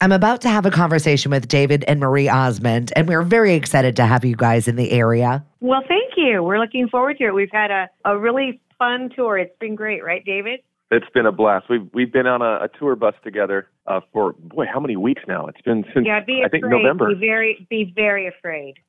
I'm about to have a conversation with David and Marie Osmond, and we're very excited to have you guys in the area. Well, thank you. We're looking forward to it. We've had a, a really fun tour. It's been great, right, David? It's been a blast. We've we've been on a, a tour bus together uh, for boy, how many weeks now? It's been since Yeah, be I afraid. think November. Be very, be very afraid.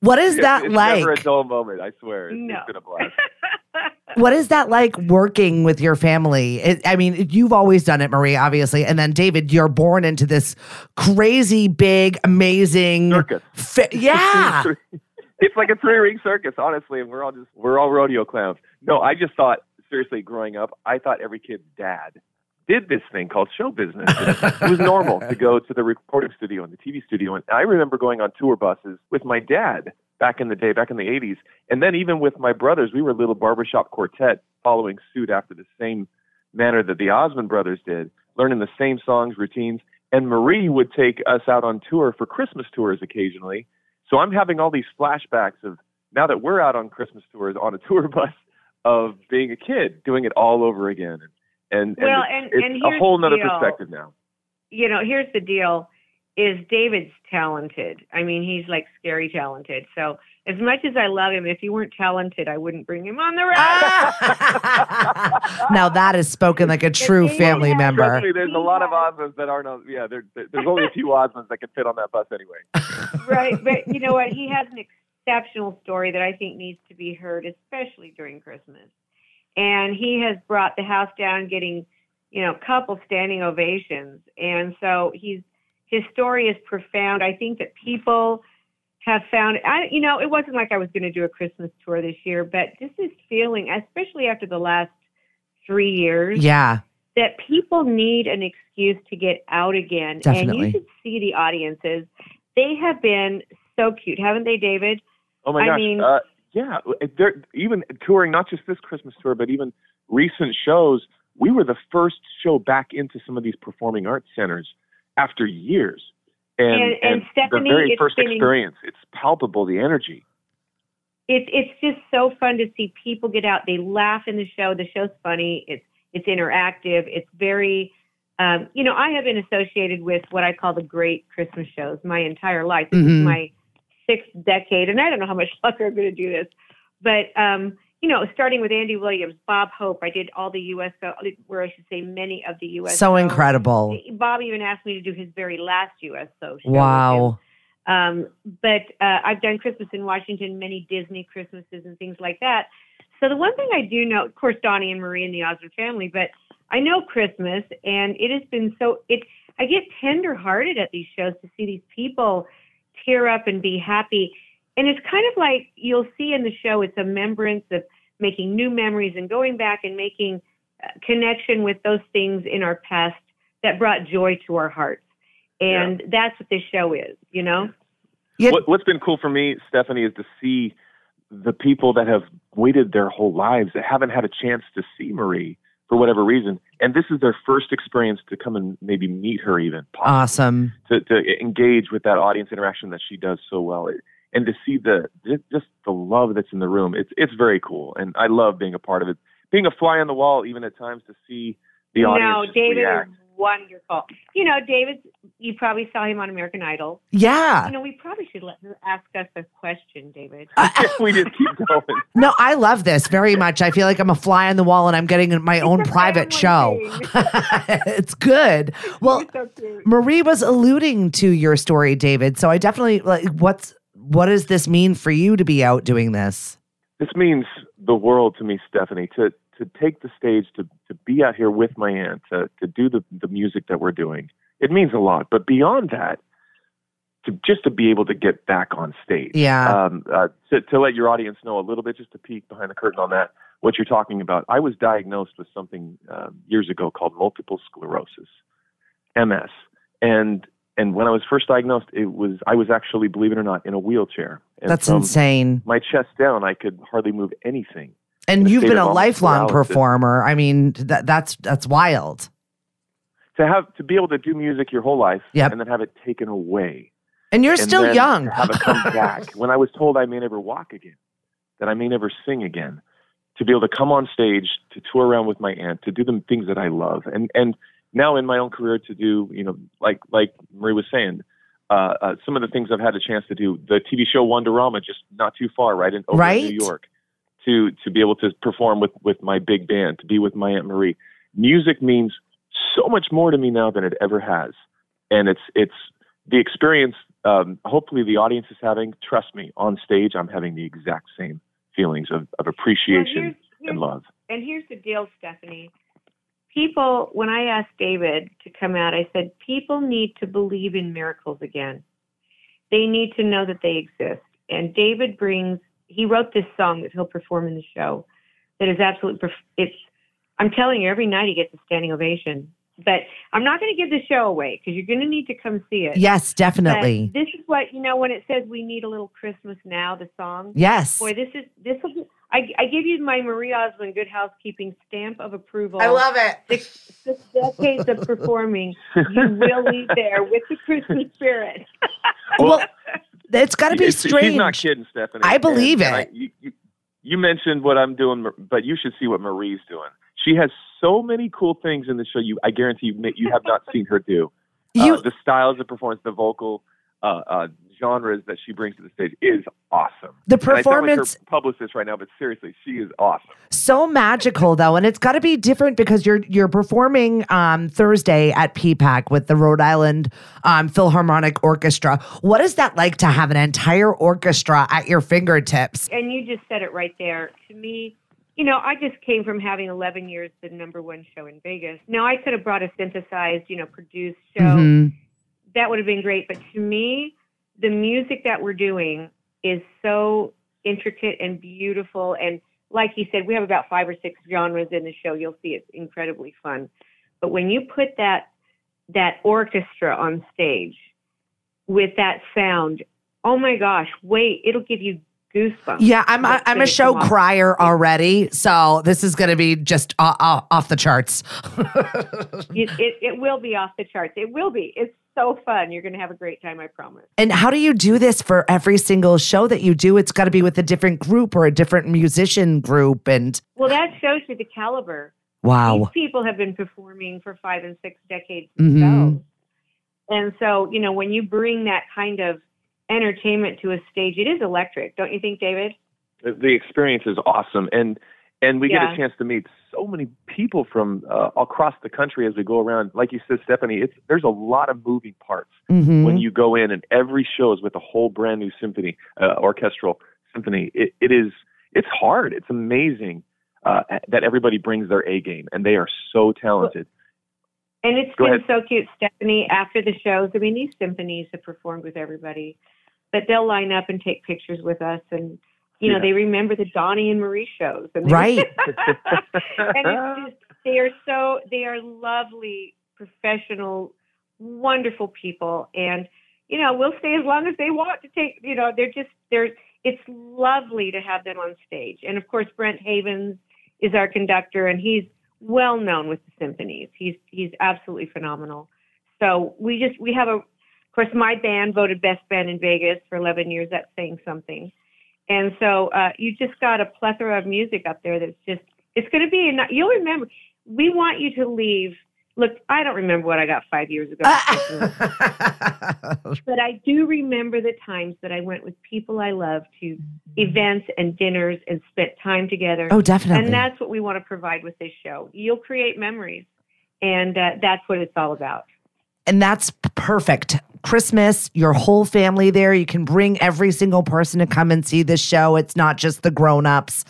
what is that it's like? Never a dull moment. I swear. It's, No. it's been a blast. What is that like working with your family? It, I mean, you've always done it, Marie, obviously. And then, David, you're born into this crazy, big, amazing. Circus. Fi- yeah. It's like a three ring circus, honestly, and we're all just we're all rodeo clowns. No, I just thought seriously, growing up, I thought every kid's dad did this thing called show business. it was normal to go to the recording studio and the TV studio, and I remember going on tour buses with my dad back in the day, back in the '80s, and then even with my brothers, we were a little barbershop quartet following suit after the same manner that the Osmond brothers did, learning the same songs, routines. And Marie would take us out on tour for Christmas tours occasionally. So I'm having all these flashbacks of now that we're out on Christmas tours on a tour bus of being a kid, doing it all over again. And, and Well, it's, and- it's and a whole the nother perspective now. you know, here's the deal: is David's talented. I mean, he's like scary talented. So as much as I love him, if he weren't talented, I wouldn't bring him on the road. Now that is spoken like a true family has- member. Trust me, there's a lot of Osmonds that aren't on. Yeah, there, there- there's only a few Osmonds that can fit on that bus anyway. right, but you know what? He has an exceptional story that I think needs to be heard, especially during Christmas. And he has brought the house down, getting you know, couple standing ovations. And so he's his story is profound. I think that people have found I you know, it wasn't like I was going to do a Christmas tour this year, but just this feeling, especially after the last 3 years, Yeah. that people need an excuse to get out again. And you should see the audiences. They have been so cute, haven't they, David? Oh my I gosh. mean- uh, yeah, they're even touring not just this Christmas tour, but even recent shows. We were the first show back into some of these performing arts centers after years, and And- and Stephanie, the very it's first been in- experience. It's palpable the energy. It's it's just so fun to see people get out. They laugh in the show. The show's funny. It's it's interactive. It's very um, you know, I have been associated with what I call the great Christmas shows my entire life. This Mhm. is my sixth decade, and I don't know how much longer I'm going to do this. But um, you know, starting with Andy Williams, Bob Hope, I did all the U.S. where I should say many of the U.S. So shows. incredible. Bob even asked me to do his very last U.S. show. show. Wow. Um, but uh, I've done Christmas in Washington, many Disney Christmases and things like that. So the one thing I do know, of course, Donnie and Marie and the Osmond family, but I know Christmas, and it has been so. It I get tender-hearted at these shows to see these people tear up and be happy, and it's kind of like you'll see in the show. It's a remembrance of making new memories and going back and making uh, connection with those things in our past that brought joy to our hearts. And that's what this show is, you know? Yeah. What, what's been cool for me, Stephanie, is to see the people that have waited their whole lives that haven't had a chance to see Marie for whatever reason, and this is their first experience to come and maybe meet her, even possibly. Awesome. to, to engage with that audience interaction that she does so well, It- and to see the just- just the love that's in the room. It's it's very cool, and I love being a part of it. Being a fly on the wall, even at times, to see the audience just David react. is wonderful. You know, David, you probably saw him on American Idol. Yeah. You know, we probably should let him ask us a question, David. we just keep going. No, I love this very much. I feel like I'm a fly on the wall and I'm getting my own private show. it's good. Well, so. Marie was alluding to your story, David. So I definitely like what's what does this mean for you to be out doing this? This means the world to me, Stephanie. To to take the stage, to to be out here with my aunt, to to do the the music that we're doing. It means a lot. But beyond that, to just to be able to get back on stage. Yeah. Um, uh, to to let your audience know a little bit, just to peek behind the curtain on that, what you're talking about. I was diagnosed with something um, years ago called multiple sclerosis, MS, and and when I was first diagnosed, it was I was actually, believe it or not, in a wheelchair. And That's insane. my chest down, I could hardly move anything. And you've been a lifelong paralysis. performer. I mean, that that's that's wild. To have to be able to do music your whole life Yep. and then have it taken away. And you're and still young. to have it come back. When I was told I may never walk again, that I may never sing again, to be able to come on stage, to tour around with my aunt, to do the things that I love, and and now in my own career to do, you know, like like Marie was saying, uh, uh, some of the things I've had a chance to do. The TV show Wonderama, just not too far, right in over Right. in New York, to to be able to perform with with my big band, to be with my Aunt Marie. Music means so much more to me now than it ever has, and it's it's the experience. Um, hopefully, the audience is having. Trust me, on stage, I'm having the exact same feelings of, of Well, appreciation here's- here's- and love. and here's the deal, Stephanie. People, when I asked David to come out, I said, people need to believe in miracles again. They need to know that they exist. And David brings, he wrote this song that he'll perform in the show that is absolutely, it's, I'm telling you, every night he gets a standing ovation. But I'm not going to give the show away because you're going to need to come see it. Yes, But definitely. this is what, you know, when it says we need a little Christmas now, the song. Yes. Boy, this is this will be. I, I give you my Marie Osmond Good Housekeeping stamp of approval. I love it. six, six decades of performing. You will leave there with the Christmas spirit. Well, it's got to be It's- strange. She's not kidding, Stephanie. I believe And- and it. I- you, you, you mentioned what I'm doing, but you should see what Marie's doing. She has so many cool things in the show. You, I guarantee you, you have not seen her do. You uh, the styles of performance, the vocal uh, uh, genres that she brings to the stage is awesome. the And I sound like performance her publicist right now, but seriously, she is awesome. so magical though and it's got to be different because you're you're performing um Thursday at PPAC with the Rhode Island um Philharmonic Orchestra what is that like to have an entire orchestra at your fingertips And you just said it right there. To me, you know, I just came from having 11 years the number one show in Vegas. Now I could have brought a synthesized, you know, produced show. Mhm. that would have been great. But to me, the music that we're doing is so intricate and beautiful. And like he said, we have about five or six genres in the show. You'll see it's incredibly fun. But when you put that that orchestra on stage with that sound, oh my gosh, wait, it'll give you goosebumps. yeah I'm a, I'm a show crier already so this is going to be just uh, uh, off the charts It, it, it will be off the charts. It will be. It's so fun. You're going to have a great time, I promise. and how do you do this for every single show that you do it's got to be with a different group or a different musician group and Well, that shows you the caliber wow These people have been performing for five and six decades Mhm. themselves. And so, you know, when you bring that kind of entertainment to a stage, it is electric, don't you think, David? The, the experience is awesome, and and we get a chance to meet so many people from uh, across the country as we go around. Like you said, Stephanie, it's there's a lot of moving parts Mhm. when you go in, and every show is with a whole brand new symphony, uh, orchestral symphony. It, it is it's hard. It's amazing uh, that everybody brings their A game, and they are so talented. And it's Go been ahead. so cute, Stephanie, after the shows. I mean, these symphonies have performed with everybody, but they'll line up and take pictures with us. And, you know, Yeah. they remember the Donnie and Marie shows. And right and it's just they are so they are lovely professional wonderful people and you know we'll stay as long as they want to take you know they're just they're it's lovely to have them on stage and of course brent havens is our conductor and he's well known with the symphonies he's he's absolutely phenomenal so we just we have a of course my band voted best band in vegas for 11 years. That's saying something. And so uh, you just got a plethora of music up there that's just it's going to be you'll remember we want you to leave look i don't remember what i got five years ago. But i do remember the times that i went with people i love to events and dinners and spent time together. Oh definitely. And that's what we want to provide with this show. You'll create memories and uh, that's what it's all about and that's perfect. Christmas, your whole family there. You can bring every single person to come and see this show. It's not just the grown-ups.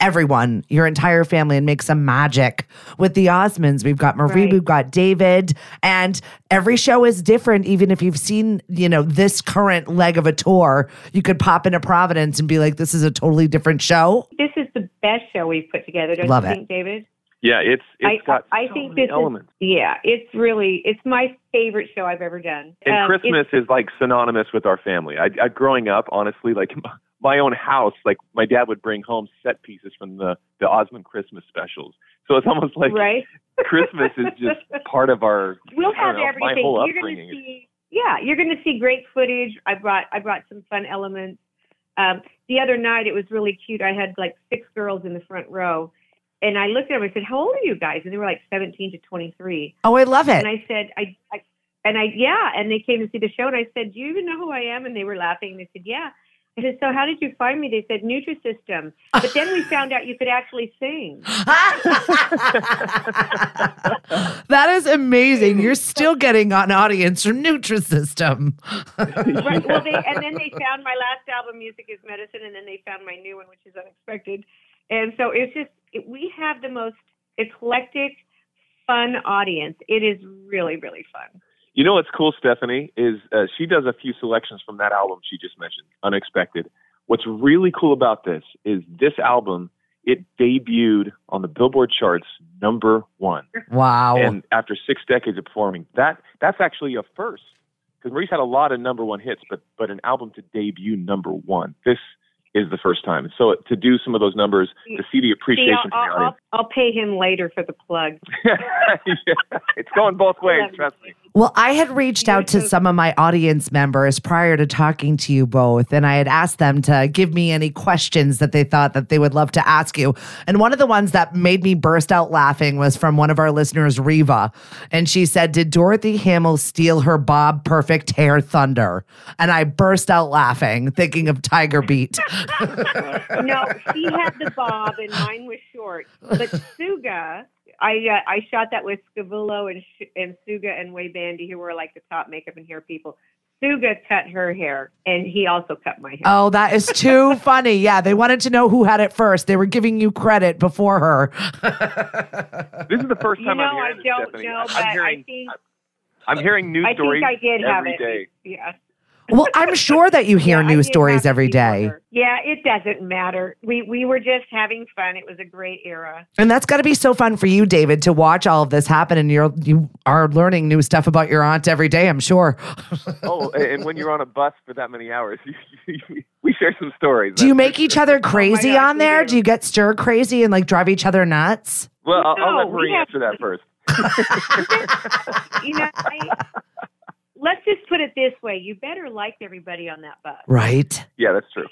Everyone, your entire family, and make some magic with the Osmonds. We've got Marie, Right. we've got David, and every show is different. Even if you've seen, you know, this current leg of a tour, you could pop into Providence and be like, "This is a totally different show." this is the best show we've put together don't Love you it. think david Yeah, it's it's I- got I so think many this is- elements. Yeah, it's really it's my favorite show I've ever done. And Um, Christmas is like synonymous with our family. I, I growing up, honestly, like my own house, like my dad would bring home set pieces from the the Osmond Christmas specials. So it's almost like right. Christmas is just part of our. We'll have know, my everything. whole You're Gonna see. Yeah, you're going to see great footage. I brought I brought some fun elements. Um, the other night it was really cute. I had like six girls in the front row, and I looked at them. I said, "How old are you guys?" And they were like 17 to 23. Oh, I love it. And I said, "I, I and I yeah." And they came to see the show, and I said, "Do you even know who I am?" And they were laughing. And they said, "Yeah." I said, "So how did you find me?" They said, "Nutrisystem." But then we found out you could actually sing. that is amazing. You're still getting an audience from Nutrisystem. Right. Well, they and then they found my last album, "Music Is Medicine," and then they found my new one, which is unexpected. And so it's just it, we have the most eclectic, fun audience. It is really really fun. You know what's cool, Stephanie, is uh, she does a few selections from that album she just mentioned, Unexpected. What's really cool about this is this album, it debuted on the Billboard charts number one. Wow. And after six decades of performing, that that's actually a first. Because Marie's had a lot of number one hits, but but an album to debut number one. This is the first time. So to do some of those numbers, to see the appreciation See, I'll, the I'll. I'll pay him later for the plug. Yeah, it's going both ways, trust me. Well, I had reached out to some of my audience members prior to talking to you both, and I had asked them to give me any questions that they thought that they would love to ask you. And one of the ones that made me burst out laughing was from one of our listeners, Reva. And she said, Did Dorothy Hamill steal her Bob Perfect hair thunder? And I burst out laughing, thinking of Tiger Beat. no, she had the bob and mine was short. But Suga, I uh, I shot that with Scavullo and Sh- and Suga and Way Bandy, who were like the top makeup and hair people. Suga cut her hair, and he also cut my hair. Oh, that is too funny. Yeah, they wanted to know who had it first. They were giving you credit before her. This is the first you time know, I'm I hearing this, don't Stephanie. know, I'm but I hearing, think I'm hearing news I stories think I did have every it. day. Yeah. Well, I'm sure that you hear Yeah, news stories every day. it every before day. her. Yeah, it doesn't matter. We we were just having fun. It was a great era. And that's got to be so fun for you, David, to watch all of this happen. And you're you are learning new stuff about your aunt every day. I'm sure. Oh, and when you're on a bus for that many hours, we share some stories. Do you make each other crazy oh gosh, on there? do. Do you get stir crazy and like drive each other nuts? Well, I'll, I'll No, let we Marie have- answer that first. You know, I, let's just put it this way: you better like everybody on that bus. Right. Yeah, that's true.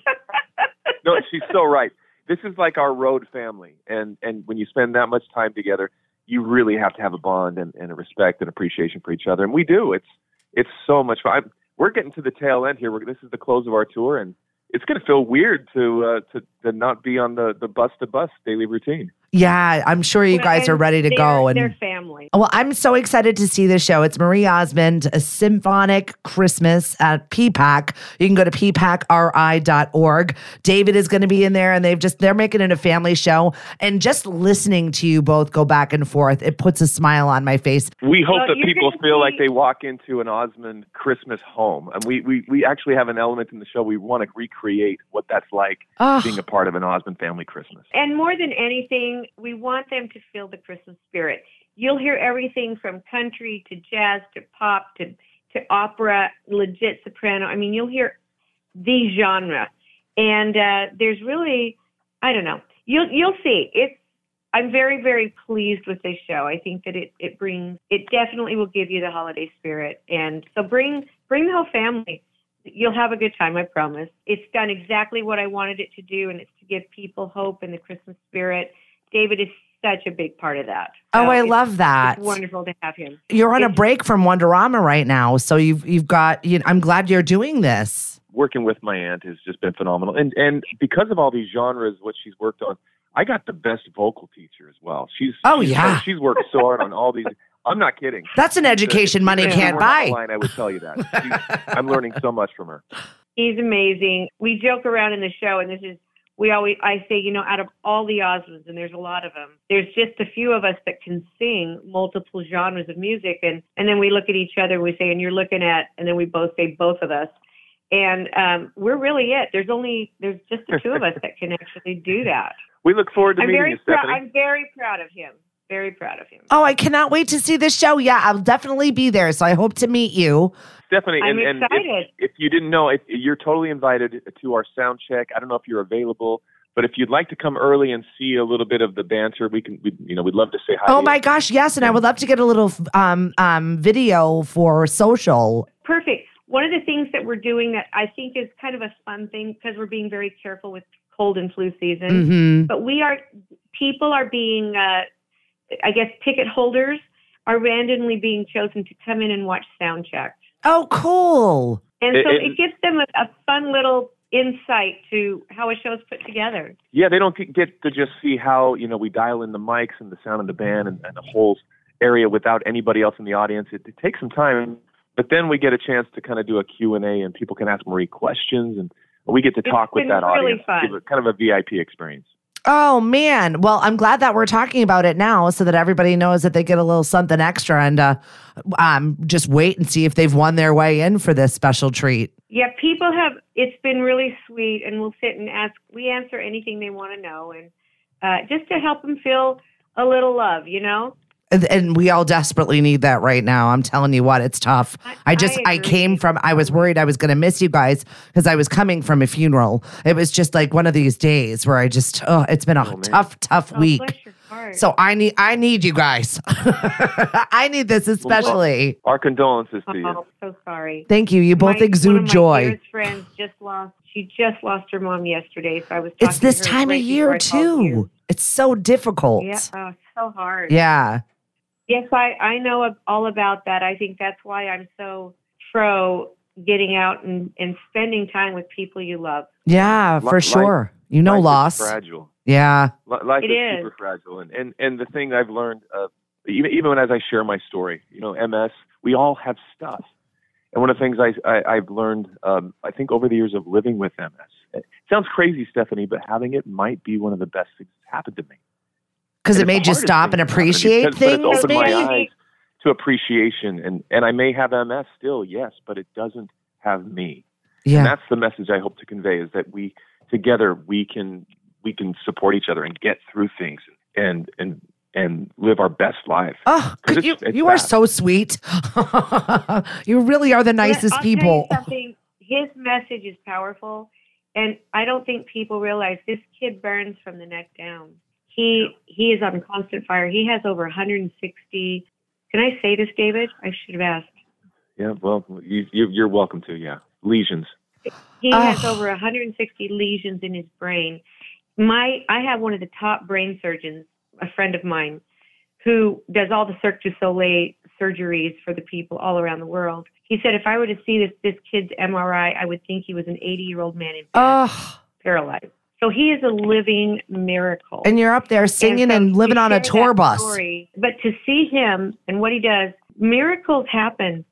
no, she's so right. This is like our road family, and and when you spend that much time together, you really have to have a bond and, and a respect and appreciation for each other, and we do. It's it's so much fun. I'm, we're getting to the tail end here. We're, this is the close of our tour, and it's going to feel weird to uh, to to not be on the the bus to bus daily routine. Yeah, I'm sure you guys are ready to go. They're And family. Oh, well, I'm so excited to see this show. It's Marie Osmond, a symphonic Christmas at PPAC. You can go to ppacri.org. David is going to be in there, and they've just they're making it a family show. And just listening to you both go back and forth, it puts a smile on my face. We hope Well, that people gonna feel like they walk into an Osmond Christmas home, and we we we actually have an element in the show. We want to recreate what that's like Oh, being a part of an Osmond family Christmas. And more than anything, we want them to feel the Christmas spirit. You'll hear everything from country to jazz to pop to to opera, legit soprano. I mean, you'll hear the genre, and uh, there's really, I don't know. You'll you'll see. It's. I'm very very pleased with this show. I think that it it brings it definitely will give you the holiday spirit, and so bring bring the whole family. You'll have a good time, I promise. It's done exactly what I wanted it to do, and it's to give people hope and the Christmas spirit. David is such a big part of that. oh, I love that. It's wonderful to have him. You're on a break from Wonderama right now, so you've you've got. You I'm glad you're doing this. Working with my aunt has just been phenomenal, and and because of all these genres, what she's worked on, I got the best vocal teacher as well. She's Oh, she's, yeah. she's worked so hard on all these. I'm not kidding. That's an education money can't were on the buy. Line, I would tell you that. I'm learning so much from her. He's amazing. We joke around in the show, and this is we always I say, you know, out of all the Osmonds, and there's a lot of them, there's just a few of us that can sing multiple genres of music, and and then we look at each other and we say, and you're looking at, and then we both say both of us, and um, we're really it. There's only there's just the two of us that can actually do that. We look forward to I'm meeting very you. Stephanie. I'm very proud of him. Very proud of him. Oh, I cannot wait to see this show. Yeah, I'll definitely be there. So I hope to meet you. Stephanie, I'm and, and if, excited. if you didn't know, if, you're totally invited to our sound check. I don't know if you're available, but if you'd like to come early and see a little bit of the banter, we can. We, you know, we'd love to say hi. Oh to my you. gosh, yes, and I would love to get a little um um video for social. Perfect. One of the things that we're doing that I think is kind of a fun thing because we're being very careful with cold and flu season. hmm But we are people are being, uh, I guess, ticket holders are randomly being chosen to come in and watch sound check. Oh, cool. And so it- it, gives them a, a fun little insight to how a show's put together. Yeah, they don't get- get to just see how you know we dial in the mics and the sound of the band and, and the whole area without anybody else in the audience. It, it takes some time, but then we get a chance to kind of do a Q and A, and people can ask Marie questions, and we get to It's talk with that really audience. fun. Give it kind of a VIP experience. Oh man. Well, I'm glad that we're talking about it now so that everybody knows that they get a little something extra and uh um just wait and see if they've won their way in for this special treat. Yeah, people have. It's been really sweet, and we'll sit and ask. We answer anything they want to know, and uh, just to help them feel a little love, you know. And, and we all desperately need that right now. I'm telling you what, it's tough. I- I just I I, came from I was worried I was going to miss you guys because I was coming from a funeral. It was just like one of these days where I just oh, it's been a Oh, tough tough Oh, week. bless your heart. So I need I need you guys. I need this especially. Our condolences to you. oh, so sorry. Thank you. You both My- one exude of my joy. dearest friends just lost. She just lost her mom yesterday, so I was. It's talking to this her time of year before I called too. you. It's so difficult. Yeah, oh, so hard. Yeah. Yes, I I know all about that. I think that's why I'm so pro getting out and and spending time with people you love. Yeah, for life- sure. You know Life is loss. fragile. Yeah. Li- Life It is, is. super fragile, and, and and the thing I've learned, uh, even even as I share my story, you know, MS, we all have stuff, and one of the things I, I I've learned, um, I think over the years of living with MS, it sounds crazy, Stephanie, but having it might be one of the best things that's happened to me. Because it it's made you stop and appreciate because- but things, it's opened maybe? my eyes to appreciation, and and I may have MS still, yes, but it doesn't have me. Yeah. And Yeah. that's the message I hope to convey is that we together we can we can support each other and get through things and and and live our best life. Oh, could you it's- it's you are so sweet. you really are the But nicest I'll tell you people. something. His message is powerful, and I don't think people realize this kid burns from the neck down. He he is on constant fire. He has over 160. Can I say this, David? I should have asked. Yeah, well, you, you you're welcome to. Yeah, lesions. He ah. has Oh. over 160 lesions in his brain. My, I have one of the top brain surgeons, a friend of mine, who does all the Cirque du Soleil surgeries for the people all around the world. He said if I were to see this this kid's MRI, I would think he was an 80 year old man in bed, Oh, paralyzed. So he is a living miracle. and you're up there singing so and, living on a tour bus. story, but to see him and what he does, miracles happen.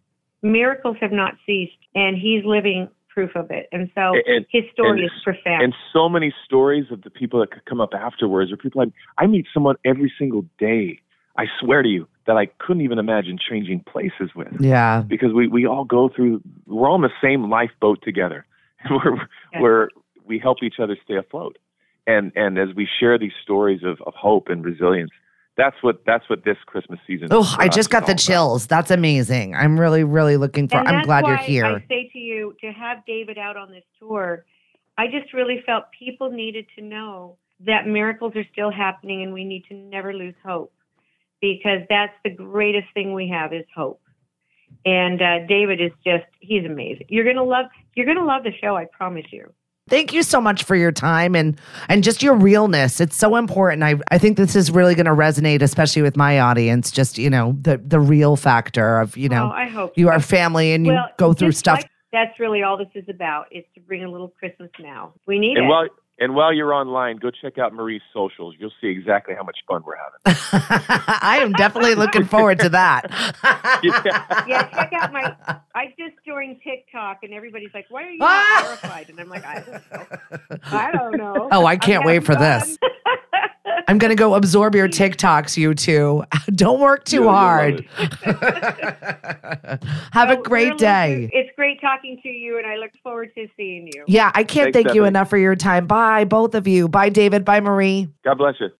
Miracles have not ceased, and he's living proof of it. And so And- his story and- is profound. And so many stories of the people that could come up afterwards, or people I, I meet someone every single day. I swear to you that I couldn't even imagine changing places with. Yeah. because we, we all go through we're all in the same lifeboat together we're, Yeah. we're we help each other stay afloat and and as we share these stories of, of hope and resilience that's what that's what this christmas season Oh, I just got all the about. chills. That's amazing. I'm really, really looking for. I'm that's glad you're here. I say to you to have David out on this tour. I just really felt people needed to know that miracles are still happening, and we need to never lose hope because that's the greatest thing we have is hope. And uh, David is just—he's amazing. You're gonna love. You're gonna love the show. I promise you. Thank you so much for your time and and just your realness. It's so important. I I think this is really going to resonate, especially with my audience. Just you know the the real factor of you know oh, I hope you so. are family and you go through stuff. like- that's really all this is about. Is to bring a little Christmas now. We need and it. while and while you're online go check out marie's socials you'll see exactly how much fun we're having I am definitely looking forward to that. yeah, check out my. I just joined TikTok, and everybody's like, "Why are you not verified?" And I'm like, "I don't know. I don't know." Oh, I I'm can't wait for fun. this. I'm gonna go absorb your TikToks, you two. Don't work too You'll- you'll love hard. Have a great day. It's great talking to you, and I look forward to seeing you. Yeah, I can't Thanks, thank you enough for your time. Bye, both of you. Bye, David. Bye, Marie. god bless you